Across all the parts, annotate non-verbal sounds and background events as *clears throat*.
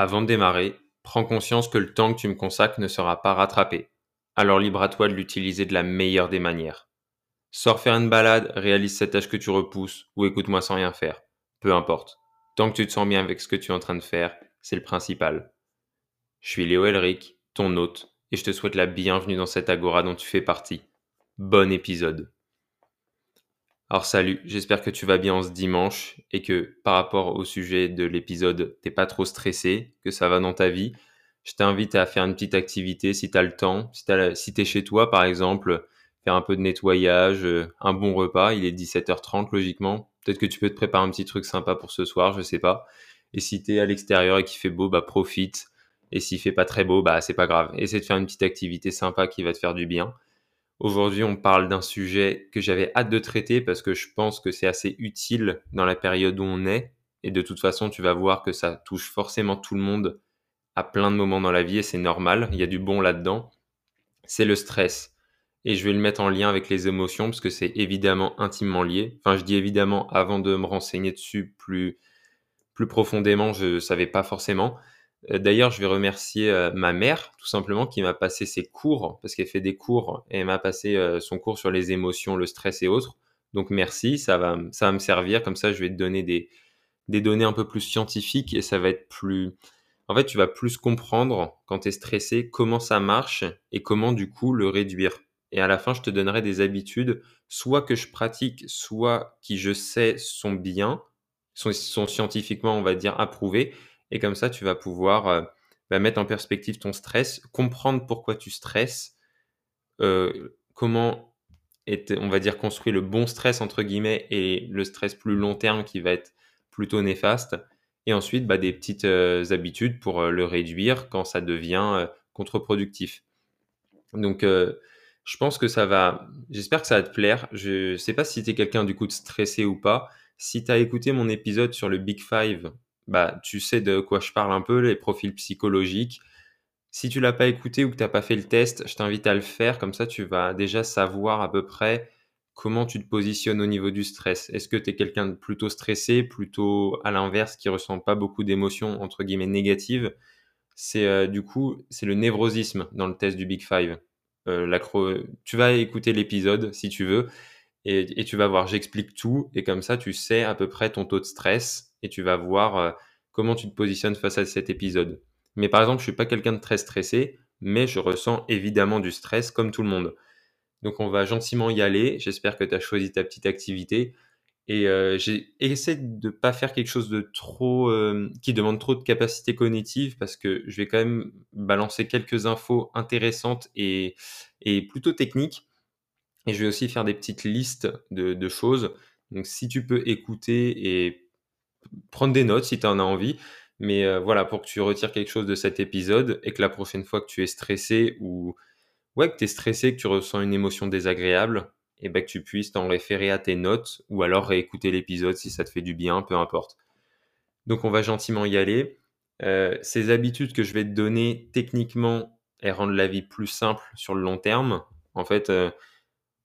Avant de démarrer, prends conscience que le temps que tu me consacres ne sera pas rattrapé. Alors libre à toi de l'utiliser de la meilleure des manières. Sors faire une balade, réalise cette tâche que tu repousses ou écoute-moi sans rien faire. Peu importe. Tant que tu te sens bien avec ce que tu es en train de faire, c'est le principal. Je suis Léo Elric, ton hôte, et je te souhaite la bienvenue dans cette agora dont tu fais partie. Bon épisode. Alors salut, j'espère que tu vas bien ce dimanche et que par rapport au sujet de l'épisode, t'es pas trop stressé, que ça va dans ta vie. Je t'invite à faire une petite activité si tu le temps. Si t'es chez toi par exemple, faire un peu de nettoyage, euh, un bon repas, il est 17h30 logiquement. Peut-être que tu peux te préparer un petit truc sympa pour ce soir, je sais pas. Et si t'es à l'extérieur et qu'il fait beau, bah profite. Et s'il fait pas très beau, bah c'est pas grave. Essaie de faire une petite activité sympa qui va te faire du bien. Aujourd'hui, on parle d'un sujet que j'avais hâte de traiter parce que je pense que c'est assez utile dans la période où on est. Et de toute façon, tu vas voir que ça touche forcément tout le monde à plein de moments dans la vie et c'est normal. Il y a du bon là-dedans. C'est le stress. Et je vais le mettre en lien avec les émotions parce que c'est évidemment intimement lié. Enfin, je dis évidemment avant de me renseigner dessus plus, plus profondément, je ne savais pas forcément. Euh, d'ailleurs, je vais remercier euh, ma mère, tout simplement, qui m'a passé ses cours, parce qu'elle fait des cours, et m'a passé euh, son cours sur les émotions, le stress et autres. Donc merci, ça va, ça va me servir. Comme ça, je vais te donner des, des données un peu plus scientifiques et ça va être plus... En fait, tu vas plus comprendre quand tu es stressé comment ça marche et comment du coup le réduire. Et à la fin, je te donnerai des habitudes, soit que je pratique, soit qui je sais sont bien, sont, sont scientifiquement, on va dire, approuvées, et comme ça, tu vas pouvoir euh, bah, mettre en perspective ton stress, comprendre pourquoi tu stresses, euh, comment on va dire, construire le bon stress, entre guillemets, et le stress plus long terme qui va être plutôt néfaste. Et ensuite, bah, des petites euh, habitudes pour le réduire quand ça devient contre-productif. Donc, je pense que ça va, j'espère que ça va te plaire. Je ne sais pas si tu es quelqu'un du coup de stressé ou pas. Si tu as écouté mon épisode sur le Big Five bah, tu sais de quoi je parle un peu, les profils psychologiques. Si tu l'as pas écouté ou que tu n'as pas fait le test, je t'invite à le faire. Comme ça, tu vas déjà savoir à peu près comment tu te positionnes au niveau du stress. Est-ce que tu es quelqu'un de plutôt stressé, plutôt à l'inverse, qui ressent pas beaucoup d'émotions, entre guillemets, négatives? C'est euh, du coup, c'est le névrosisme dans le test du Big Five. Euh, tu vas écouter l'épisode si tu veux et, tu vas voir, j'explique tout et comme ça, tu sais à peu près ton taux de stress et tu vas voir euh, comment tu te positionnes face à cet épisode. Mais par exemple, je suis pas quelqu'un de très stressé, mais je ressens évidemment du stress comme tout le monde. Donc on va gentiment y aller. J'espère que tu as choisi ta petite activité. Et euh, j'ai essayé de pas faire quelque chose de trop euh, qui demande trop de capacité cognitive parce que je vais quand même balancer quelques infos intéressantes et plutôt techniques. Et je vais aussi faire des petites listes de, choses. Donc si tu peux écouter et prendre des notes si tu en as envie. Mais euh, voilà, pour que tu retires quelque chose de cet épisode et que la prochaine fois que tu es stressé ou ouais, que tu es stressé, que tu ressens une émotion désagréable, et eh ben, que tu puisses t'en référer à tes notes ou alors réécouter l'épisode si ça te fait du bien, peu importe. Donc on va gentiment y aller. Euh, ces habitudes que je vais te donner, techniquement, elles rendent la vie plus simple sur le long terme. En fait, euh,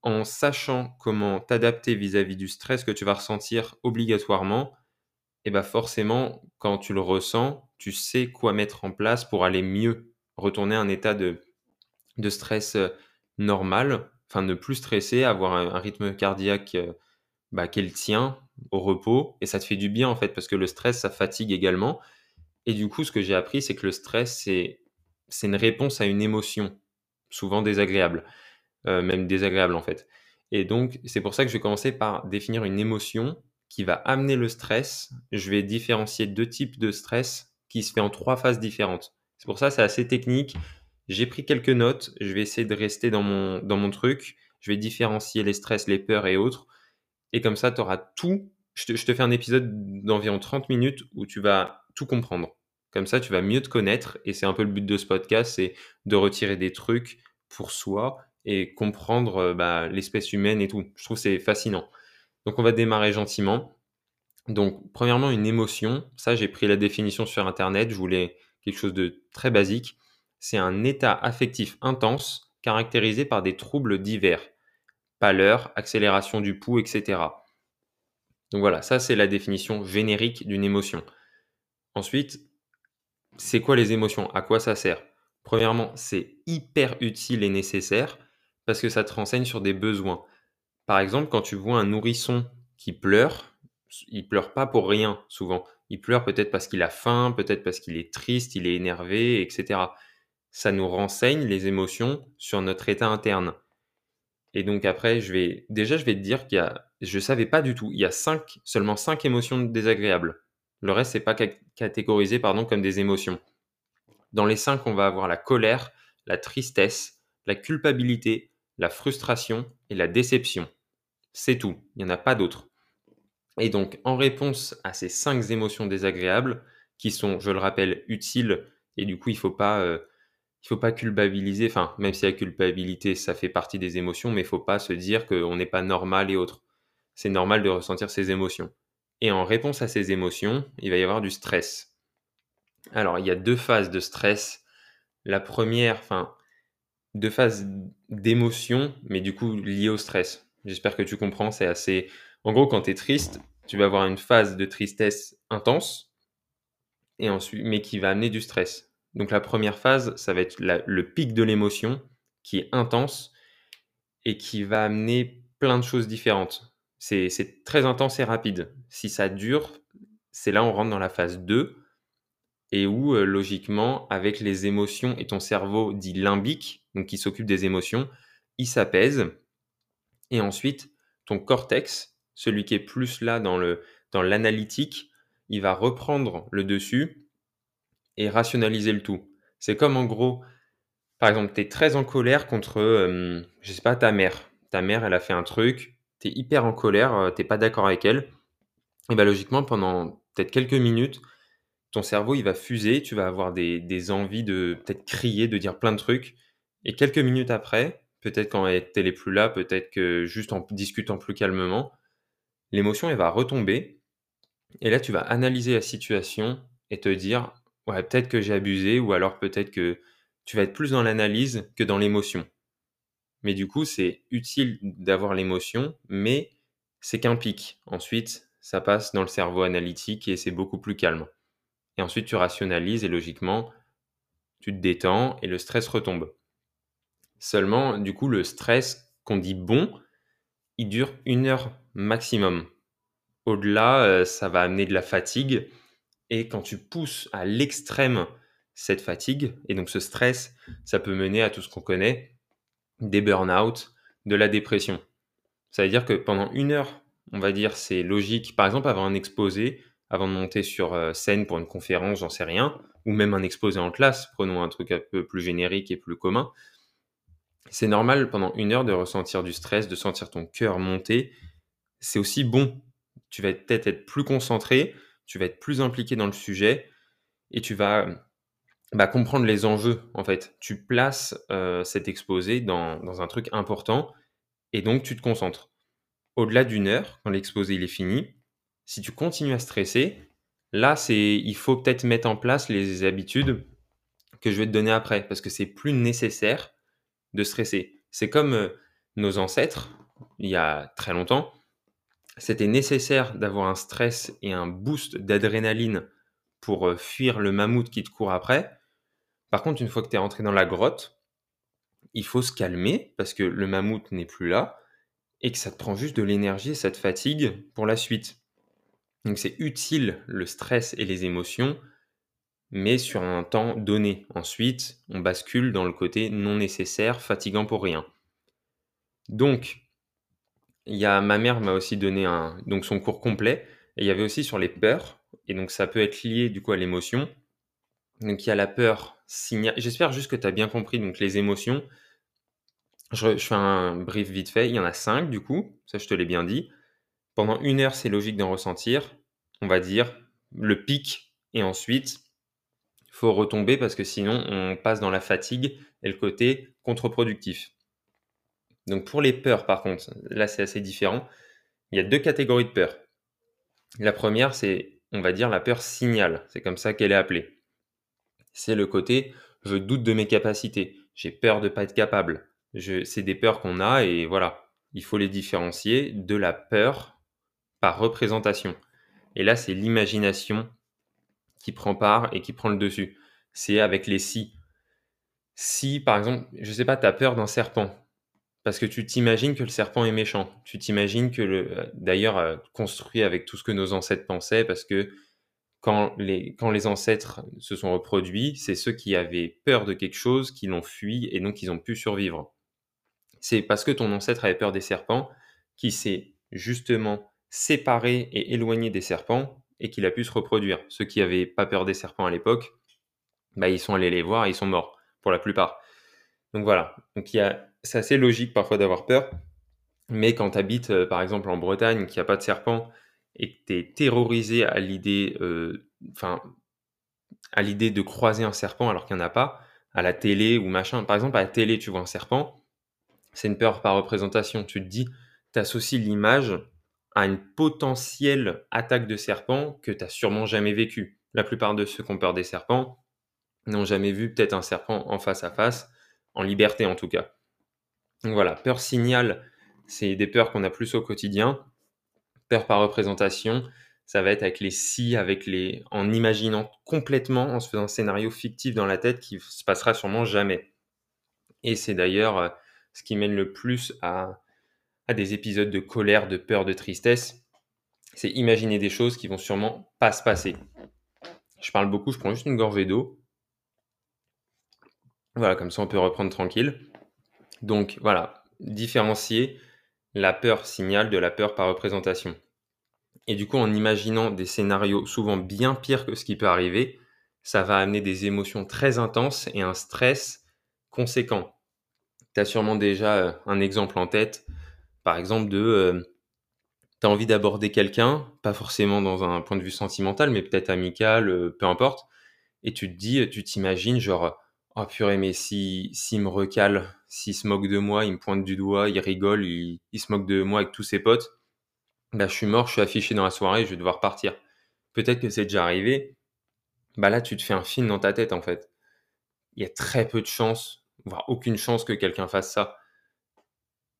en sachant comment t'adapter vis-à-vis du stress que tu vas ressentir obligatoirement, et bah forcément, quand tu le ressens, tu sais quoi mettre en place pour aller mieux, retourner à un état de, de stress euh, normal, enfin ne plus stresser, avoir un, rythme cardiaque euh, bah, qui est le tien, au repos, et ça te fait du bien en fait, parce que le stress, ça fatigue également. Et du coup, ce que j'ai appris, c'est que le stress, c'est, c'est une réponse à une émotion, souvent désagréable, même désagréable en fait. Et donc, c'est pour ça que je vais commencer par définir une émotion qui va amener le stress. Je vais différencier deux types de stress qui se fait en trois phases différentes. C'est pour ça c'est assez technique. J'ai pris quelques notes, je vais essayer de rester dans mon, dans mon truc. Je vais différencier les stress, les peurs et autres. Et comme ça, tu auras tout. Je te, je te, fais un épisode d'environ 30 minutes où tu vas tout comprendre. Comme ça, tu vas mieux te connaître. Et c'est un peu le but de ce podcast, c'est de retirer des trucs pour soi et comprendre euh, bah, l'espèce humaine et tout. Je trouve c'est fascinant. Donc on va démarrer gentiment. Donc premièrement une émotion, ça j'ai pris la définition sur internet, je voulais quelque chose de très basique. C'est un état affectif intense caractérisé par des troubles divers, pâleur, accélération du pouls, etc. Donc voilà, ça c'est la définition générique d'une émotion. Ensuite, c'est quoi les émotions? À quoi ça sert? Premièrement, c'est hyper utile et nécessaire parce que ça te renseigne sur des besoins. Par exemple, quand tu vois un nourrisson qui pleure, il pleure pas pour rien souvent. Il pleure peut-être parce qu'il a faim, peut-être parce qu'il est triste, il est énervé, etc. Ça nous renseigne les émotions sur notre état interne. Et donc après, déjà je vais te dire qu'il y a, je savais pas du tout, il y a cinq, seulement cinq émotions désagréables. Le reste c'est pas catégorisé pardon comme des émotions. Dans les cinq, on va avoir la colère, la tristesse, la culpabilité, la frustration et la déception. C'est tout, il n'y en a pas d'autres. Et donc, en réponse à ces cinq émotions désagréables, qui sont, je le rappelle, utiles, et du coup, il ne faut pas, euh, faut pas culpabiliser, enfin, même si la culpabilité, ça fait partie des émotions, mais il faut pas se dire qu'on n'est pas normal et autres. C'est normal de ressentir ces émotions. Et en réponse à ces émotions, il va y avoir du stress. Alors, il y a deux phases de stress. La première, enfin, deux phases d'émotion, mais du coup liées au stress. J'espère que tu comprends, c'est assez... En gros, quand tu es triste, tu vas avoir une phase de tristesse intense, et ensuite, mais qui va amener du stress. Donc la première phase, ça va être le pic de l'émotion, qui est intense, et qui va amener plein de choses différentes. C'est très intense et rapide. Si ça dure, c'est là on rentre dans la phase 2, et où euh, logiquement, avec les émotions et ton cerveau dit limbique, donc qui s'occupe des émotions, il s'apaise. Et ensuite, ton cortex, celui qui est plus là dans l'analytique, il va reprendre le dessus et rationaliser le tout. C'est comme en gros, par exemple, tu es très en colère contre, euh, sais pas, ta mère. Ta mère, elle a fait un truc, tu es hyper en colère, euh, t'es pas d'accord avec elle. Et bien logiquement, pendant peut-être quelques minutes, ton cerveau, il va fuser, tu vas avoir des, envies de peut-être crier, de dire plein de trucs. Et quelques minutes après, peut-être quand elle n'est plus là, peut-être que juste en discutant plus calmement, l'émotion, elle va retomber. Et là, tu vas analyser la situation et te dire, ouais, peut-être que j'ai abusé, ou alors peut-être que tu vas être plus dans l'analyse que dans l'émotion. Mais du coup, c'est utile d'avoir l'émotion, mais c'est qu'un pic. Ensuite, ça passe dans le cerveau analytique et c'est beaucoup plus calme. Et ensuite, tu rationalises et logiquement, tu te détends et le stress retombe. Seulement, du coup, le stress qu'on dit bon, il dure une heure maximum. Au-delà, euh, ça va amener de la fatigue. Et quand tu pousses à l'extrême cette fatigue, et donc ce stress, ça peut mener à tout ce qu'on connaît, des burn-out, de la dépression. Ça veut dire que pendant une heure, on va dire, c'est logique. Par exemple, avoir un exposé, avant de monter sur euh, scène pour une conférence, j'en sais rien, ou même un exposé en classe, prenons un truc un peu plus générique et plus commun, c'est normal pendant une heure de ressentir du stress, de sentir ton cœur monter. C'est aussi bon. Tu vas peut-être être plus concentré, tu vas être plus impliqué dans le sujet et tu vas bah, comprendre les enjeux. En fait, tu places euh, cet exposé dans, dans un truc important et donc tu te concentres. Au-delà d'une heure, quand l'exposé il est fini, si tu continues à stresser, là, c'est, il faut peut-être mettre en place les habitudes que je vais te donner après, parce que c'est plus nécessaire de stresser. C'est comme euh, nos ancêtres, il y a très longtemps, c'était nécessaire d'avoir un stress et un boost d'adrénaline pour euh, fuir le mammouth qui te court après. Par contre, une fois que tu es rentré dans la grotte, il faut se calmer parce que le mammouth n'est plus là et que ça te prend juste de l'énergie et ça te fatigue pour la suite. Donc c'est utile le stress et les émotions, mais sur un temps donné. Ensuite, on bascule dans le côté non nécessaire, fatigant pour rien. Donc, il ma mère m'a aussi donné donc son cours complet, et il y avait aussi sur les peurs, et donc ça peut être lié du coup à l'émotion. Donc il y a la peur signal. J'espère juste que tu as bien compris donc les émotions. Je, je, fais un brief vite fait. Il y en a cinq du coup, ça je te l'ai bien dit. Pendant une heure, c'est logique d'en ressentir, on va dire, le pic, et ensuite, il faut retomber parce que sinon, on passe dans la fatigue et le côté contre-productif. Donc pour les peurs, par contre, là, c'est assez différent. Il y a deux catégories de peurs. La première, c'est, on va dire, la peur signal. C'est comme ça qu'elle est appelée. C'est le côté, je doute de mes capacités. J'ai peur de ne pas être capable. c'est des peurs qu'on a et voilà. Il faut les différencier de la peur par représentation. Et là, c'est l'imagination qui prend part et qui prend le dessus. c'est avec les si. Si, par exemple, je sais pas, tu as peur d'un serpent, parce que tu t'imagines que le serpent est méchant. Tu t'imagines que le, d'ailleurs, euh, construit avec tout ce que nos ancêtres pensaient, parce que quand les, quand les ancêtres se sont reproduits, c'est ceux qui avaient peur de quelque chose qui l'ont fui et donc ils ont pu survivre. C'est parce que ton ancêtre avait peur des serpents qui s'est justement séparé et éloigné des serpents et qu'il a pu se reproduire. Ceux qui n'avaient pas peur des serpents à l'époque, bah, ils sont allés les voir et ils sont morts, pour la plupart. Donc voilà, donc c'est assez logique parfois d'avoir peur, mais quand tu habites euh, par exemple en Bretagne, qu'il n'y a pas de serpents, et que tu es terrorisé à l'idée, euh, enfin, à l'idée de croiser un serpent alors qu'il n'y en a pas, à la télé ou machin. Par exemple, à la télé, tu vois un serpent, c'est une peur par représentation. Tu te dis, tu associes l'image à une potentielle attaque de serpent que tu n'as sûrement jamais vécue. La plupart de ceux qui ont peur des serpents n'ont jamais vu peut-être un serpent en face à face, en liberté en tout cas. Donc voilà, peur signal, c'est des peurs qu'on a plus au quotidien. Peur par représentation, ça va être avec les si, avec les, en imaginant complètement, en se faisant un scénario fictif dans la tête qui se passera sûrement jamais. Et c'est d'ailleurs euh, ce qui mène le plus à, à des épisodes de colère, de peur, de tristesse, c'est imaginer des choses qui vont sûrement pas se passer. Je parle beaucoup, je prends juste une gorgée d'eau. Voilà, comme ça on peut reprendre tranquille. Donc voilà, différencier la peur signal de la peur par représentation. Et du coup, en imaginant des scénarios souvent bien pires que ce qui peut arriver, ça va amener des émotions très intenses et un stress conséquent. Tu as sûrement déjà euh, un exemple en tête par exemple, de euh, tu as envie d'aborder quelqu'un, pas forcément dans un point de vue sentimental, mais peut-être amical, euh, peu importe, et tu te dis, tu t'imagines genre, oh purée, mais si s'il me recale, s'il se moque de moi, il me pointe du doigt, il rigole, il, se moque de moi avec tous ses potes, bah je suis mort, je suis affiché dans la soirée, je vais devoir partir. Peut-être que c'est déjà arrivé, bah là tu te fais un film dans ta tête en fait. Il y a très peu de chances, voire aucune chance que quelqu'un fasse ça.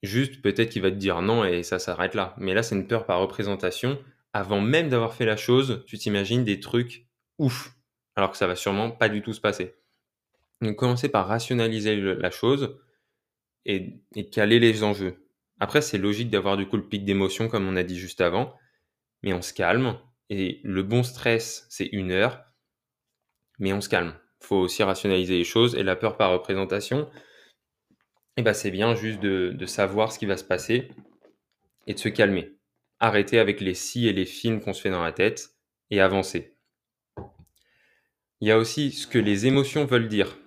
Juste, peut-être qu'il va te dire non et ça s'arrête là. Mais là, c'est une peur par représentation. Avant même d'avoir fait la chose, tu t'imagines des trucs ouf, alors que ça va sûrement pas du tout se passer. Donc, commencer par rationaliser la chose et, caler les enjeux. Après, c'est logique d'avoir du coup le pic d'émotion, comme on a dit juste avant, mais on se calme. Et le bon stress, c'est une heure, mais on se calme. Il faut aussi rationaliser les choses. Et la peur par représentation, et bah, c'est bien juste de, savoir ce qui va se passer et de se calmer. Arrêter avec les si et les films qu'on se fait dans la tête et avancer. Il y a aussi ce que les émotions veulent dire.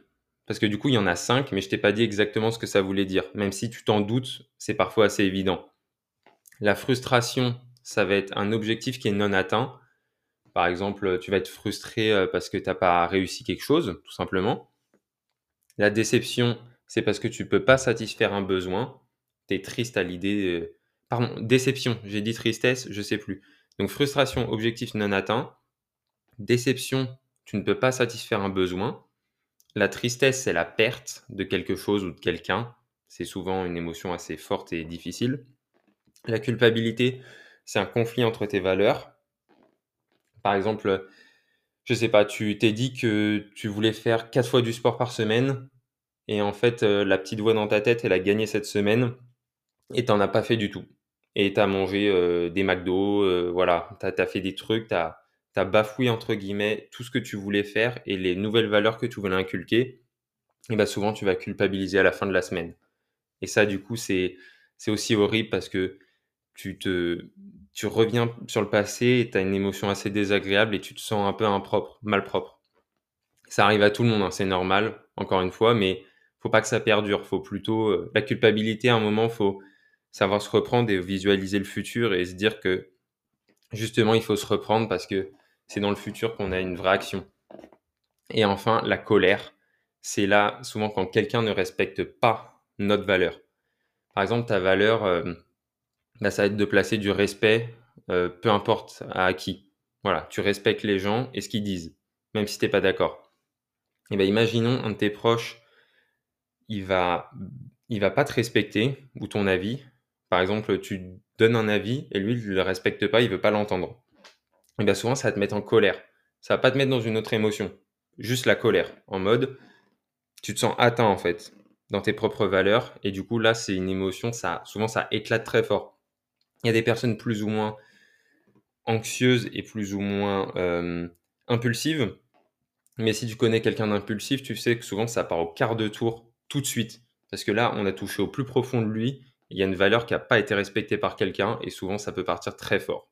Parce que du coup, il y en a cinq, mais je t'ai pas dit exactement ce que ça voulait dire. Même si tu t'en doutes, c'est parfois assez évident. La frustration, ça va être un objectif qui est non atteint. Par exemple, tu vas être frustré euh, parce que tu n'as pas réussi quelque chose, tout simplement. La déception, c'est parce que tu peux pas satisfaire un besoin. Tu es triste à l'idée. Pardon, déception, j'ai dit tristesse, je sais plus. Donc frustration, objectif non atteint. Déception, tu ne peux pas satisfaire un besoin. La tristesse, c'est la perte de quelque chose ou de quelqu'un. C'est souvent une émotion assez forte et difficile. La culpabilité, c'est un conflit entre tes valeurs. Par exemple, je sais pas, tu t'es dit que tu voulais faire quatre fois du sport par semaine, et en fait, euh, la petite voix dans ta tête, elle a gagné cette semaine et t'en as pas fait du tout. Et t'as mangé euh, des McDo, euh, voilà, t'as as fait des trucs, t'as as bafoué entre guillemets tout ce que tu voulais faire et les nouvelles valeurs que tu voulais inculquer. Et bah souvent, tu vas culpabiliser à la fin de la semaine. Et ça, du coup, c'est c'est aussi horrible parce que tu te tu reviens sur le passé et tu as une émotion assez désagréable et tu te sens un peu impropre, malpropre. Ça arrive à tout le monde, hein, c'est normal, encore une fois, mais faut pas que ça perdure. Faut plutôt euh, la culpabilité. À un moment, faut savoir se reprendre et visualiser le futur et se dire que justement, il faut se reprendre parce que c'est dans le futur qu'on a une vraie action. Et enfin, la colère. C'est là souvent quand quelqu'un ne respecte pas notre valeur. Par exemple, ta valeur, euh, bah, ça va être de placer du respect, euh, peu importe à qui. Voilà, tu respectes les gens et ce qu'ils disent, même si tu n'es pas d'accord. Et ben, imaginons un de tes proches il va, il va pas te respecter ou ton avis. Par exemple, tu donnes un avis et lui, il le respecte pas, il veut pas l'entendre. Et bien souvent, ça va te mettre en colère. Ça va pas te mettre dans une autre émotion. juste la colère, en mode, tu te sens atteint en fait dans tes propres valeurs, et du coup là, c'est une émotion, ça, souvent ça éclate très fort. Il y a des personnes plus ou moins anxieuses et plus ou moins euh, impulsives, mais si tu connais quelqu'un d'impulsif, tu sais que souvent ça part au quart de tour tout de suite. Parce que là, on a touché au plus profond de lui, il y a une valeur qui n'a pas été respectée par quelqu'un, et souvent ça peut partir très fort.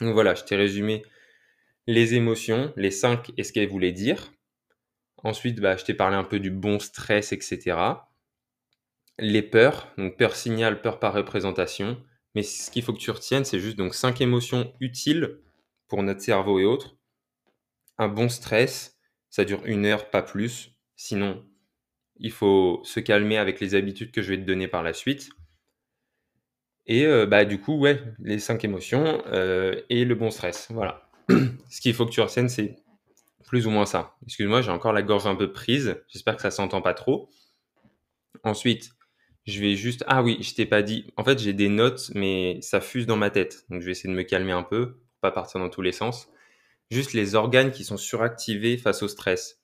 Donc voilà, je t'ai résumé les émotions, les cinq et ce qu'elles voulaient dire. Ensuite, bah, je t'ai parlé un peu du bon stress, etc. Les peurs, donc peur signal, peur par représentation. Mais ce qu'il faut que tu retiennes, c'est juste donc cinq émotions utiles pour notre cerveau et autres. Un bon stress, ça dure une heure, pas plus. Sinon, il faut se calmer avec les habitudes que je vais te donner par la suite. Et euh, bah, du coup, ouais, les cinq émotions euh, et le bon stress. Voilà. *clears throat* Ce qu'il faut que tu retiennes, c'est plus ou moins ça. Excuse-moi, j'ai encore la gorge un peu prise. J'espère que ça s'entend pas trop. Ensuite, je vais juste. Ah oui, je t'ai pas dit. En fait, j'ai des notes, mais ça fuse dans ma tête. Donc, je vais essayer de me calmer un peu, pour pas partir dans tous les sens. Juste les organes qui sont suractivés face au stress.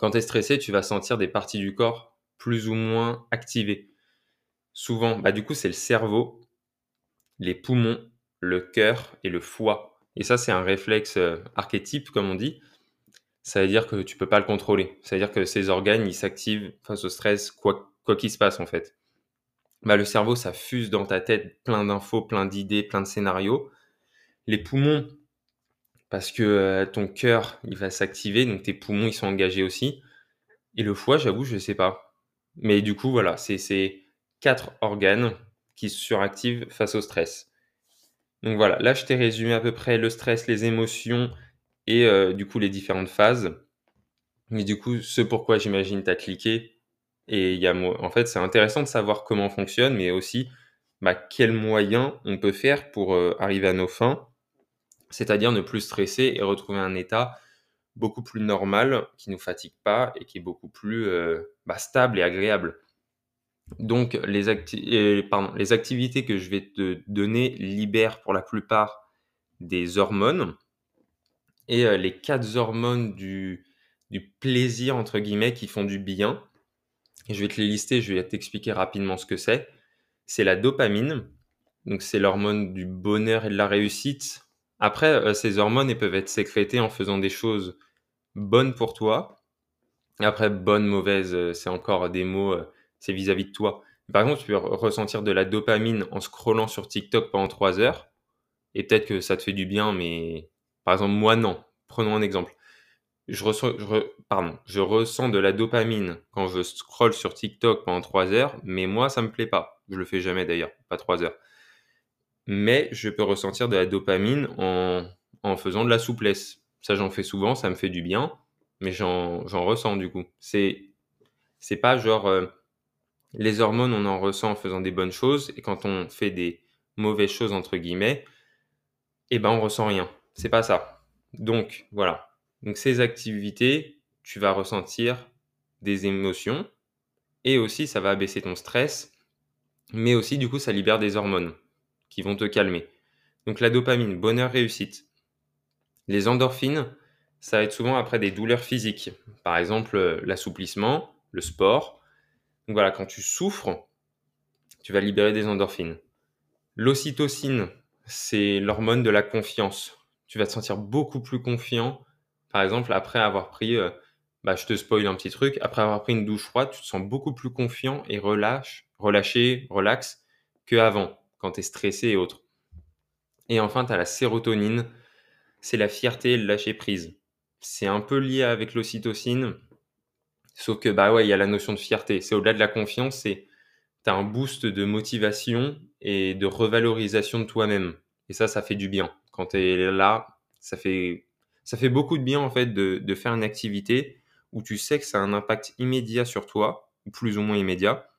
Quand tu es stressé, tu vas sentir des parties du corps plus ou moins activées. Souvent, bah du coup, c'est le cerveau, les poumons, le cœur et le foie. Et ça, c'est un réflexe euh, archétype, comme on dit. Ça veut dire que tu peux pas le contrôler. Ça veut dire que ces organes, ils s'activent face au stress, quoi qu'il se passe, en fait. Bah, le cerveau, ça fuse dans ta tête plein d'infos, plein d'idées, plein de scénarios. Les poumons, parce que euh, ton cœur, il va s'activer, donc tes poumons, ils sont engagés aussi. Et le foie, j'avoue, je ne sais pas. Mais du coup, voilà, c'est ces quatre organes qui se suractivent face au stress. Donc voilà, là, je t'ai résumé à peu près le stress, les émotions et euh, du coup les différentes phases. Mais du coup, ce pourquoi j'imagine tu as cliqué. Et il y a, en fait, c'est intéressant de savoir comment on fonctionne, mais aussi bah, quels moyens on peut faire pour euh, arriver à nos fins c'est-à-dire ne plus stresser et retrouver un état beaucoup plus normal, qui ne nous fatigue pas et qui est beaucoup plus euh, bah, stable et agréable. Donc les, les activités que je vais te donner libèrent pour la plupart des hormones et euh, les quatre hormones du, du plaisir, entre guillemets, qui font du bien. Et je vais te les lister, je vais t'expliquer rapidement ce que c'est. C'est la dopamine, donc c'est l'hormone du bonheur et de la réussite, après, euh, ces hormones peuvent être sécrétées en faisant des choses bonnes pour toi. Après, bonne, mauvaise, euh, c'est encore des mots, euh, c'est vis-à-vis de toi. Par exemple, tu peux ressentir de la dopamine en scrollant sur TikTok pendant 3 heures. Et peut-être que ça te fait du bien, mais par exemple, moi, non. Prenons un exemple. Je, pardon, je ressens de la dopamine quand je scroll sur TikTok pendant 3 heures, mais moi, ça me plaît pas. Je le fais jamais d'ailleurs, pas 3 heures mais je peux ressentir de la dopamine en, faisant de la souplesse. Ça, j'en fais souvent, ça me fait du bien, mais j'en ressens du coup. C'est c'est pas genre euh, les hormones, on en ressent en faisant des bonnes choses, et quand on fait des mauvaises choses entre guillemets, eh ben on ressent rien. C'est pas ça. Donc voilà. Donc ces activités, tu vas ressentir des émotions, et aussi ça va abaisser ton stress, mais aussi du coup ça libère des hormones qui vont te calmer. Donc la dopamine, bonheur, réussite. Les endorphines, ça va être souvent après des douleurs physiques. Par exemple, euh, l'assouplissement, le sport. Donc voilà, quand tu souffres, tu vas libérer des endorphines. L'ocytocine, c'est l'hormone de la confiance. Tu vas te sentir beaucoup plus confiant. Par exemple, après avoir pris, euh, bah, je te spoil un petit truc, après avoir pris une douche froide, tu te sens beaucoup plus confiant et relâche, relâché, relax qu'avant quand tu es stressé et autres. Et enfin, tu as la sérotonine, c'est la fierté et le lâcher prise. C'est un peu lié avec l'ocytocine, sauf que bah ouais, il y a la notion de fierté. C'est au-delà de la confiance, c'est tu as un boost de motivation et de revalorisation de toi-même. Et ça, ça fait du bien. Quand tu es là, ça fait, ça fait beaucoup de bien en fait de, de faire une activité où tu sais que ça a un impact immédiat sur toi, plus ou moins immédiat,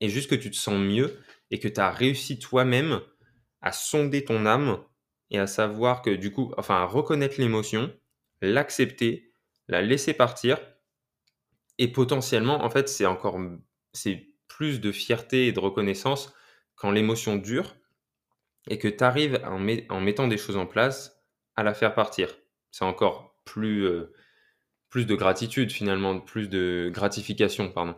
et juste que tu te sens mieux et que tu as réussi toi-même à sonder ton âme et à savoir que du coup, enfin à reconnaître l'émotion, l'accepter, la laisser partir et potentiellement, en fait, c'est encore c'est plus de fierté et de reconnaissance quand l'émotion dure et que tu arrives en, mettant des choses en place à la faire partir. C'est encore plus, euh, plus de gratitude finalement, plus de gratification, pardon.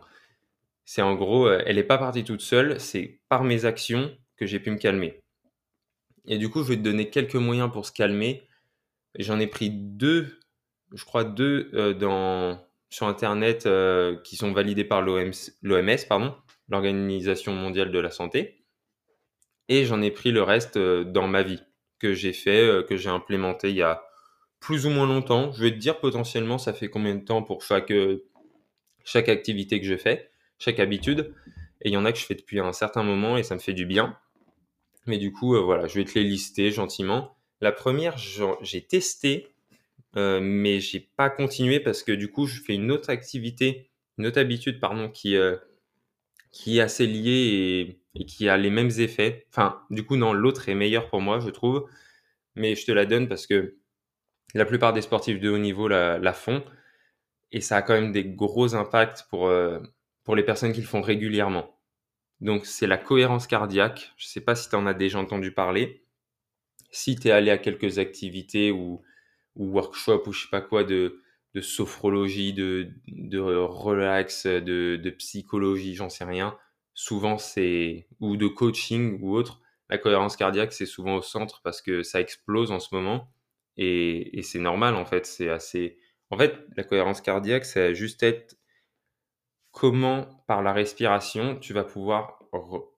C'est en gros, euh, elle n'est pas partie toute seule, c'est par mes actions que j'ai pu me calmer. Et du coup, je vais te donner quelques moyens pour se calmer. J'en ai pris deux, je crois deux euh, sur Internet euh, qui sont validés par l'OMS, l'Organisation mondiale de la santé. Et j'en ai pris le reste dans ma vie que j'ai fait, que j'ai implémenté il y a plus ou moins longtemps. Je vais te dire potentiellement ça fait combien de temps pour chaque, chaque activité que je fais chaque habitude. Et il y en a que je fais depuis un certain moment et ça me fait du bien. Mais du coup, euh, voilà, je vais te les lister gentiment. La première, j'ai testé, euh, mais j'ai pas continué parce que du coup, je fais une autre activité, une autre habitude, pardon, qui, euh, qui est assez liée et, qui a les mêmes effets. Enfin, du coup, non, l'autre est meilleur pour moi, je trouve. Mais je te la donne parce que la plupart des sportifs de haut niveau la, la font. Et ça a quand même des gros impacts pour, euh, pour les personnes qui le font régulièrement. Donc c'est la cohérence cardiaque. Je ne sais pas si tu en as déjà entendu parler. Si tu es allé à quelques activités ou, ou workshops ou je sais pas quoi de, de sophrologie, de, de relax, de, de psychologie, j'en sais rien. Souvent c'est ou de coaching ou autre. La cohérence cardiaque c'est souvent au centre parce que ça explose en ce moment et, et c'est normal en fait. C'est assez. En fait, la cohérence cardiaque, c'est juste être comment, par la respiration, tu vas pouvoir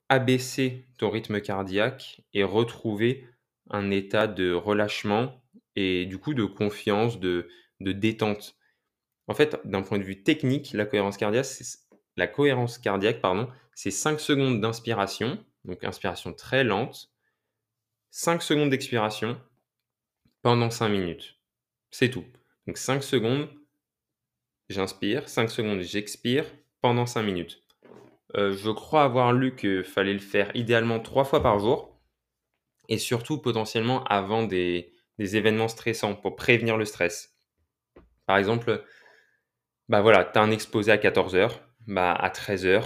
abaisser ton rythme cardiaque et retrouver un état de relâchement et du coup de confiance, de, détente. En fait, d'un point de vue technique, la cohérence cardiaque, pardon, c'est 5 secondes d'inspiration, donc inspiration très lente, 5 secondes d'expiration pendant 5 minutes. C'est tout. Donc 5 secondes, j'inspire, 5 secondes, j'expire, pendant 5 minutes. Euh, je crois avoir lu qu'il fallait le faire idéalement trois fois par jour et surtout potentiellement avant des, événements stressants pour prévenir le stress. Par exemple, bah voilà, tu as un exposé à 14h, bah à 13h,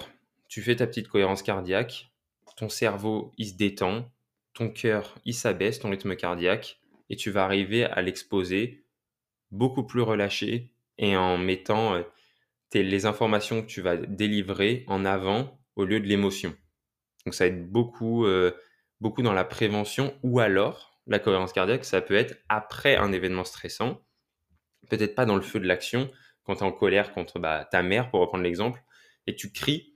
tu fais ta petite cohérence cardiaque, ton cerveau il se détend, ton cœur il s'abaisse, ton rythme cardiaque, et tu vas arriver à l'exposer beaucoup plus relâché et en mettant euh, les informations que tu vas délivrer en avant au lieu de l'émotion. Donc ça aide beaucoup, euh, beaucoup dans la prévention ou alors la cohérence cardiaque, ça peut être après un événement stressant, peut-être pas dans le feu de l'action, quand tu es en colère contre bah, ta mère, pour reprendre l'exemple, et tu cries,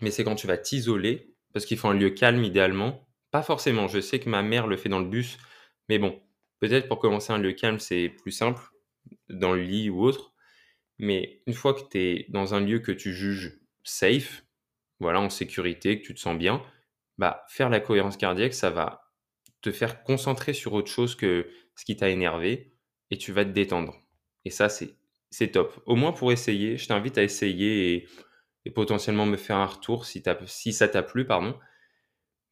mais c'est quand tu vas t'isoler, parce qu'il faut un lieu calme idéalement. Pas forcément, je sais que ma mère le fait dans le bus, mais bon, peut-être pour commencer un lieu calme, c'est plus simple, dans le lit ou autre. Mais une fois que tu es dans un lieu que tu juges safe, voilà, en sécurité, que tu te sens bien, bah, faire la cohérence cardiaque, ça va te faire concentrer sur autre chose que ce qui t'a énervé et tu vas te détendre. Et ça, c'est top. Au moins pour essayer, je t'invite à essayer et, potentiellement me faire un retour si, ça t'a plu, pardon.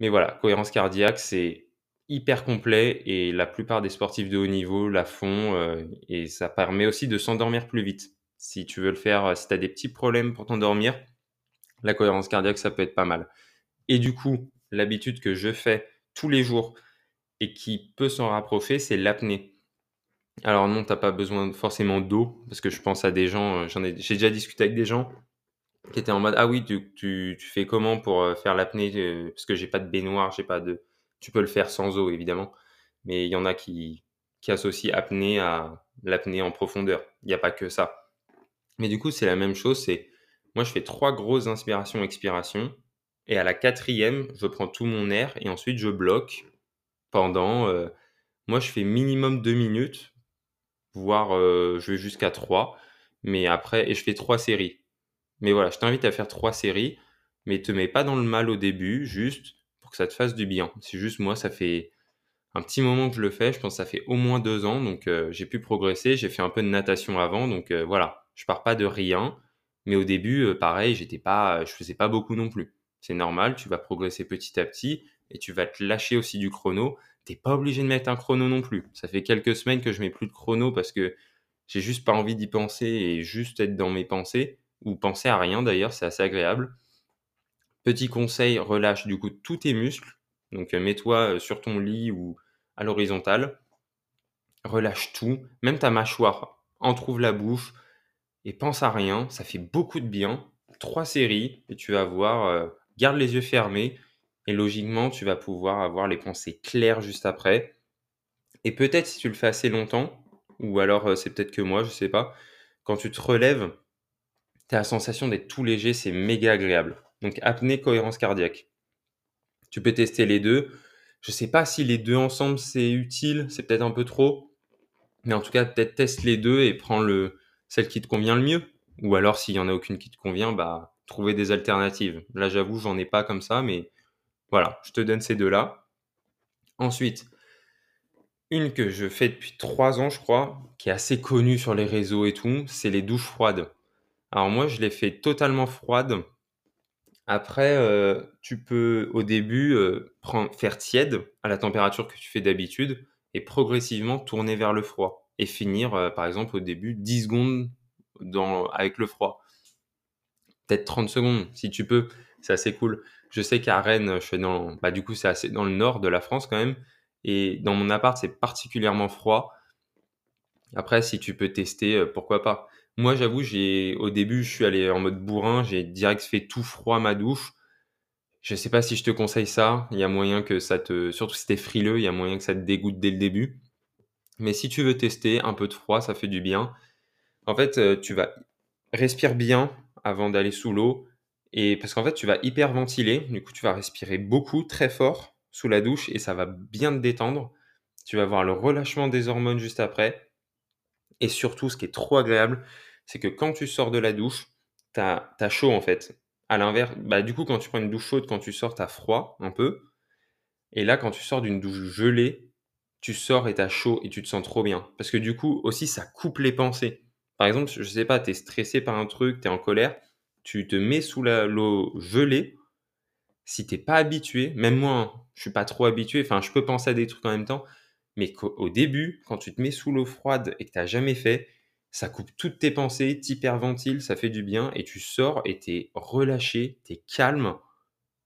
Mais voilà, cohérence cardiaque, c'est hyper complet et la plupart des sportifs de haut niveau la font euh, et ça permet aussi de s'endormir plus vite. Si tu veux le faire, euh, si tu as des petits problèmes pour t'endormir, la cohérence cardiaque, ça peut être pas mal. Et du coup, l'habitude que je fais tous les jours et qui peut s'en rapprocher, c'est l'apnée. Alors non, tu n'as pas besoin forcément d'eau, parce que je pense à des gens, euh, ai, j'ai déjà discuté avec des gens qui étaient en mode ah oui, tu, tu, fais comment pour euh, faire l'apnée Parce que j'ai pas de baignoire, j'ai pas de. Tu peux le faire sans eau évidemment, mais il y en a qui, qui associent apnée à l'apnée en profondeur. Il n'y a pas que ça. Mais du coup, c'est la même chose. C'est moi, je fais trois grosses inspirations, expirations, et à la quatrième, je prends tout mon air et ensuite je bloque pendant. Euh, moi, je fais minimum deux minutes, voire euh, je vais jusqu'à trois. Mais après, et je fais trois séries. Mais voilà, je t'invite à faire trois séries, mais te mets pas dans le mal au début, juste pour que ça te fasse du bien. C'est juste moi, ça fait un petit moment que je le fais. Je pense que ça fait au moins deux ans, donc euh, j'ai pu progresser. J'ai fait un peu de natation avant, donc voilà je pars pas de rien, mais au début, euh, pareil, j'étais pas, je faisais pas beaucoup non plus. C'est normal, tu vas progresser petit à petit et tu vas te lâcher aussi du chrono. T'es pas obligé de mettre un chrono non plus. Ça fait quelques semaines que je mets plus de chrono parce que j'ai juste pas envie d'y penser et juste être dans mes pensées ou penser à rien d'ailleurs, c'est assez agréable. Petit conseil, relâche du coup tous tes muscles. Donc euh, mets-toi euh, sur ton lit ou à l'horizontale. Relâche tout, même ta mâchoire entrouvre la bouche et pense à rien. Ça fait beaucoup de bien. Trois séries et tu vas voir, euh, garde les yeux fermés et logiquement, tu vas pouvoir avoir les pensées claires juste après. Et peut-être si tu le fais assez longtemps, ou alors euh, c'est peut-être que moi, je sais pas, quand tu te relèves, tu as la sensation d'être tout léger, c'est méga agréable. Donc apnée, cohérence cardiaque. Tu peux tester les deux. Je sais pas si les deux ensemble c'est utile, c'est peut-être un peu trop. Mais en tout cas, peut-être teste les deux et prends le, celle qui te convient le mieux. Ou alors, s'il y en a aucune qui te convient, bah, trouver des alternatives. Là, j'avoue, j'en ai pas comme ça, mais voilà, je te donne ces deux-là. Ensuite, une que je fais depuis trois ans, je crois, qui est assez connue sur les réseaux et tout, c'est les douches froides. Alors moi, je les fais totalement froides. Après, euh, tu peux au début euh, faire tiède à la température que tu fais d'habitude et progressivement tourner vers le froid et finir, euh, par exemple, au début 10 secondes dans, avec le froid. Peut-être 30 secondes si tu peux, c'est assez cool. Je sais qu'à Rennes, je suis dans, bah, du coup, c'est assez dans le nord de la France quand même. Et dans mon appart, c'est particulièrement froid. Après, si tu peux tester, pourquoi pas. Moi, j'avoue, j'ai au début, je suis allé en mode bourrin, j'ai direct fait tout froid ma douche. Je sais pas si je te conseille ça. Y a moyen que ça te, surtout si t'es frileux, il y a moyen que ça te dégoûte dès le début. Mais si tu veux tester un peu de froid, ça fait du bien. En fait, euh, tu vas respirer bien avant d'aller sous l'eau. Et parce qu'en fait, tu vas hyperventiler. Du coup, tu vas respirer beaucoup, très fort sous la douche et ça va bien te détendre. Tu vas voir le relâchement des hormones juste après. Et surtout, ce qui est trop agréable, c'est que quand tu sors de la douche, tu as, chaud en fait. À l'inverse, bah, du coup, quand tu prends une douche chaude, quand tu sors, tu as froid un peu. Et là, quand tu sors d'une douche gelée, tu sors et tu as chaud et tu te sens trop bien. Parce que du coup, aussi, ça coupe les pensées. Par exemple, je sais pas, tu es stressé par un truc, tu es en colère, tu te mets sous l'eau gelée. Si t'es pas habitué, même moi, hein, je suis pas trop habitué, enfin, je peux penser à des trucs en même temps, mais au début, quand tu te mets sous l'eau froide et que tu n'as jamais fait, ça coupe toutes tes pensées, t'hyperventiles, ça fait du bien et tu sors et tu es relâché, tu es calme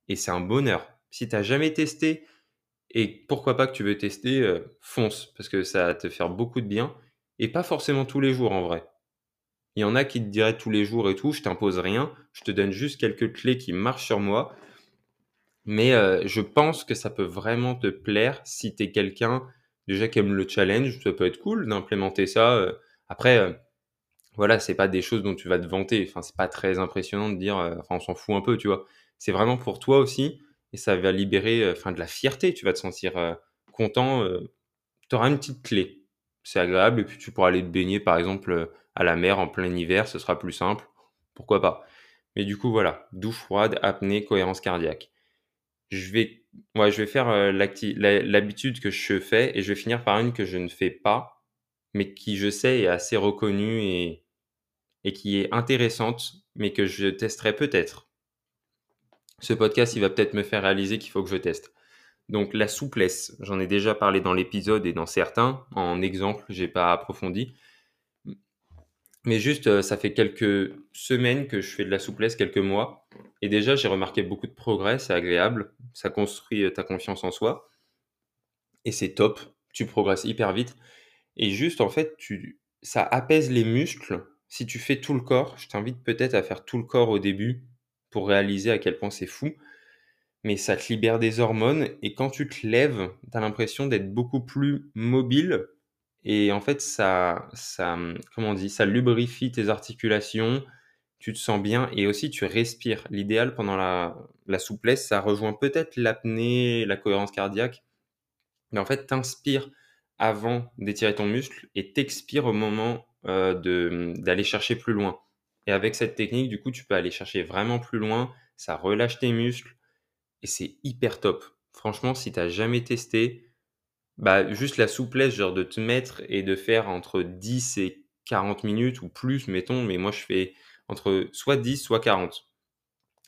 et c'est un bonheur. Si tu n'as jamais testé et pourquoi pas que tu veux tester, euh, fonce parce que ça va te faire beaucoup de bien et pas forcément tous les jours en vrai. Il y en a qui te diraient tous les jours et tout, je t'impose rien, je te donne juste quelques clés qui marchent sur moi. Mais euh, je pense que ça peut vraiment te plaire si tu es quelqu'un déjà qui aime le challenge, ça peut être cool d'implémenter ça. Euh. Après, voilà, c'est pas des choses dont tu vas te vanter. Enfin, c'est pas très impressionnant de dire, on s'en fout un peu, tu vois. C'est vraiment pour toi aussi, et ça va libérer, enfin, de la fierté. Tu vas te sentir content. tu auras une petite clé. C'est agréable, et puis tu pourras aller te baigner, par exemple, à la mer en plein hiver, ce sera plus simple. Pourquoi pas. Mais du coup, voilà, douche froide, apnée, cohérence cardiaque je vais, je vais faire euh, l'habitude que je fais et je vais finir par une que je ne fais pas, mais qui je sais est assez reconnue et qui est intéressante, mais que je testerai peut-être. Ce podcast, il va peut-être me faire réaliser qu'il faut que je teste. Donc la souplesse, j'en ai déjà parlé dans l'épisode et dans certains, en exemple, j'ai pas approfondi. Mais juste, euh, ça fait quelques semaines que je fais de la souplesse, quelques mois. Et déjà, j'ai remarqué beaucoup de progrès, c'est agréable. Ça construit euh, ta confiance en soi. Et c'est top. Tu progresses hyper vite. Et juste, en fait, tu, ça apaise les muscles. Si tu fais tout le corps, je t'invite peut-être à faire tout le corps au début pour réaliser à quel point c'est fou. Mais ça te libère des hormones. Et quand tu te lèves, tu as l'impression d'être beaucoup plus mobile et en fait, ça, ça, comment on dit, ça lubrifie tes articulations, tu te sens bien et aussi tu respires. L'idéal pendant la, la souplesse, ça rejoint peut-être l'apnée, la cohérence cardiaque. Mais en fait, t'inspires avant d'étirer ton muscle et t'expires au moment euh, d'aller chercher plus loin. Et avec cette technique, du coup, tu peux aller chercher vraiment plus loin, ça relâche tes muscles et c'est hyper top. Franchement, si tu n'as jamais testé, bah, juste la souplesse, genre de te mettre et de faire entre 10 et 40 minutes ou plus, mettons, mais moi je fais entre soit 10, soit 40.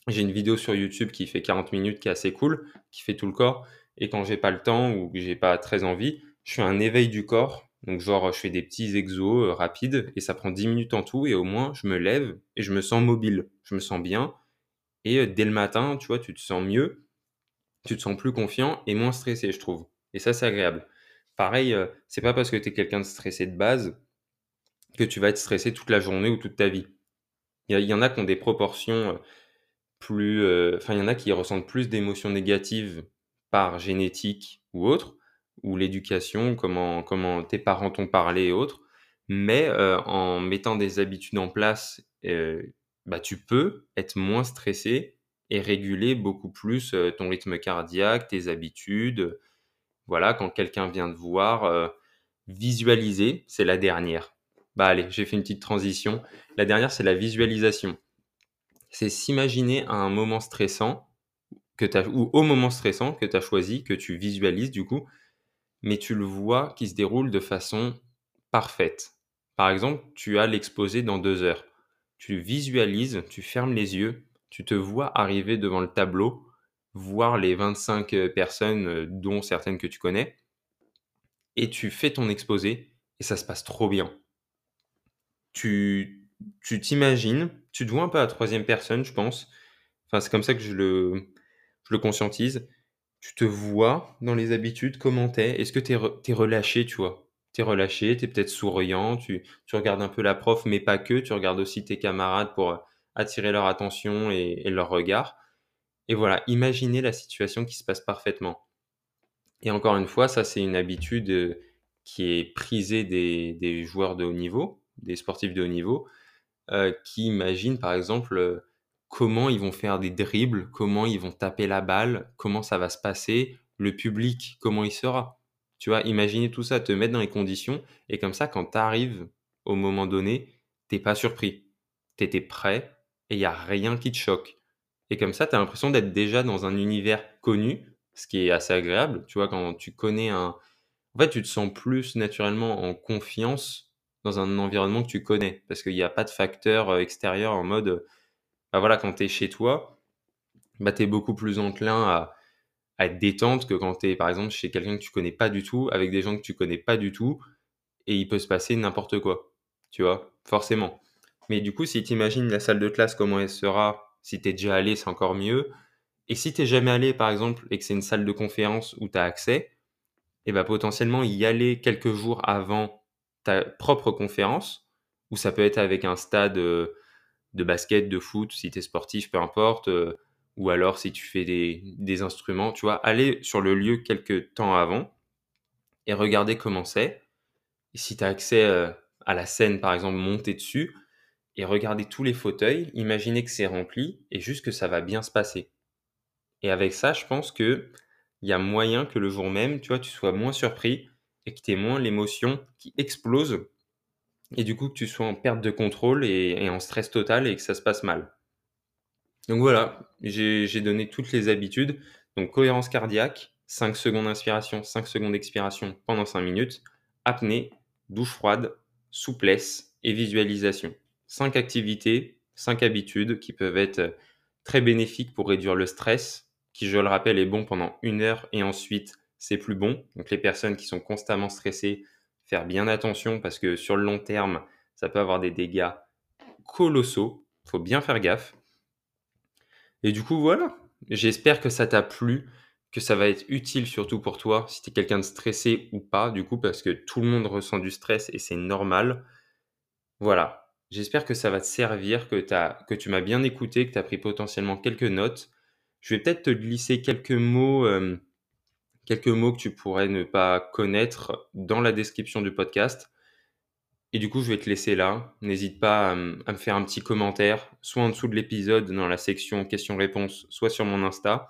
J'ai une vidéo sur YouTube qui fait 40 minutes qui est assez cool, qui fait tout le corps. Et quand j'ai pas le temps ou que j'ai pas très envie, je fais un éveil du corps. Donc genre je fais des petits exos euh, rapides et ça prend 10 minutes en tout et au moins je me lève et je me sens mobile, je me sens bien. Et euh, dès le matin, tu vois, tu te sens mieux, tu te sens plus confiant et moins stressé, je trouve. Et ça, c'est agréable. Pareil, euh, c'est pas parce que tu es quelqu'un de stressé de base que tu vas être stressé toute la journée ou toute ta vie. Il y, en a qui ont des proportions plus... Enfin, il y en a qui ressentent plus d'émotions négatives par génétique ou autre, ou l'éducation, comment, comment tes parents t'ont parlé et autres. Mais euh, en mettant des habitudes en place, bah, tu peux être moins stressé et réguler beaucoup plus ton rythme cardiaque, tes habitudes. Voilà, quand quelqu'un vient te voir, visualiser, c'est la dernière. Bah allez, j'ai fait une petite transition. La dernière, c'est la visualisation. C'est s'imaginer à un moment stressant que as, ou au moment stressant que tu as choisi, que tu visualises du coup, mais tu le vois qui se déroule de façon parfaite. Par exemple, tu as l'exposé dans deux heures. Tu visualises, tu fermes les yeux, tu te vois arriver devant le tableau, voir les 25 euh, personnes, euh, dont certaines que tu connais, et tu fais ton exposé, et ça se passe trop bien tu tu t'imagines, tu te vois un peu à troisième personne, je pense. Enfin, c'est comme ça que je le, je le conscientise. Tu te vois dans les habitudes, comment t'es? Est-ce que t'es es relâché, tu vois? T'es relâché, t'es peut-être souriant, tu, regardes un peu la prof, mais pas que, tu regardes aussi tes camarades pour attirer leur attention et, leur regard. Et voilà, imaginez la situation qui se passe parfaitement. Et encore une fois, ça c'est une habitude euh, qui est prisée des, joueurs de haut niveau, des sportifs de haut niveau, euh, qui imaginent par exemple euh, comment ils vont faire des dribbles, comment ils vont taper la balle, comment ça va se passer, le public, comment il sera. Tu vois, imaginer tout ça, te mettre dans les conditions, et comme ça, quand tu arrives au moment donné, t'es pas surpris. Tu étais prêt, et il n'y a rien qui te choque. Et comme ça, tu as l'impression d'être déjà dans un univers connu, ce qui est assez agréable. Tu vois, quand tu connais un... En fait, tu te sens plus naturellement en confiance dans un environnement que tu connais, parce qu'il n'y a pas de facteur euh, extérieur en mode, bah voilà, quand tu es chez toi, bah, tu es beaucoup plus enclin à, à être détente que quand tu es, par exemple, chez quelqu'un que tu connais pas du tout, avec des gens que tu connais pas du tout, et il peut se passer n'importe quoi, tu vois, forcément. Mais du coup, si tu imagines la salle de classe, comment elle sera, si tu es déjà allé, c'est encore mieux. Et si tu jamais allé, par exemple, et que c'est une salle de conférence où tu as accès, et bah potentiellement y aller quelques jours avant ta propre conférence, ou ça peut être avec un stade euh, de basket, de foot, si tu sportif, peu importe, euh, ou alors si tu fais des, instruments, tu vois, aller sur le lieu quelques temps avant et regarder comment c'est. Si tu as accès euh, à la scène, par exemple, monter dessus et regarder tous les fauteuils, imaginer que c'est rempli et juste que ça va bien se passer. Et avec ça, je pense que il y a moyen que le jour même, tu vois, tu sois moins surpris et que tu aies moins l'émotion qui explose et du coup que tu sois en perte de contrôle et, en stress total et que ça se passe mal. Donc voilà, j'ai donné toutes les habitudes. Donc cohérence cardiaque, 5 secondes d'inspiration, 5 secondes d'expiration pendant 5 minutes, apnée, douche froide, souplesse et visualisation. 5 activités, 5 habitudes qui peuvent être très bénéfiques pour réduire le stress, qui je le rappelle est bon pendant une heure et ensuite c'est plus bon. Donc les personnes qui sont constamment stressées, faire bien attention parce que sur le long terme, ça peut avoir des dégâts colossaux. Il faut bien faire gaffe. Et du coup, voilà. J'espère que ça t'a plu, que ça va être utile surtout pour toi si tu quelqu'un de stressé ou pas, du coup, parce que tout le monde ressent du stress et c'est normal. Voilà. J'espère que ça va te servir, que tu m'as bien écouté, que tu as pris potentiellement quelques notes. Je vais peut-être te glisser quelques mots euh, quelques mots que tu pourrais ne pas connaître dans la description du podcast. Et du coup, je vais te laisser là. N'hésite pas à, me faire un petit commentaire, soit en dessous de l'épisode dans la section questions-réponses, soit sur mon Insta,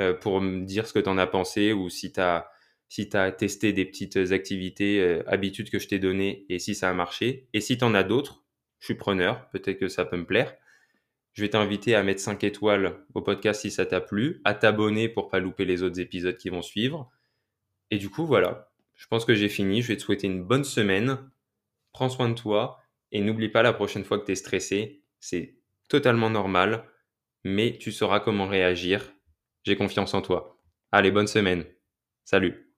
euh, pour me dire ce que tu en as pensé ou si tu as, si testé des petites activités, euh, habitudes que je t'ai données et si ça a marché. Et si tu en as d'autres, je suis preneur, peut-être que ça peut me plaire. Je vais t'inviter à mettre 5 étoiles au podcast si ça t'a plu, à t'abonner pour pas louper les autres épisodes qui vont suivre. Et du coup, voilà. Je pense que j'ai fini. Je vais te souhaiter une bonne semaine. Prends soin de toi et n'oublie pas la prochaine fois que tu es stressé, c'est totalement normal, mais tu sauras comment réagir. J'ai confiance en toi. Allez, bonne semaine. Salut.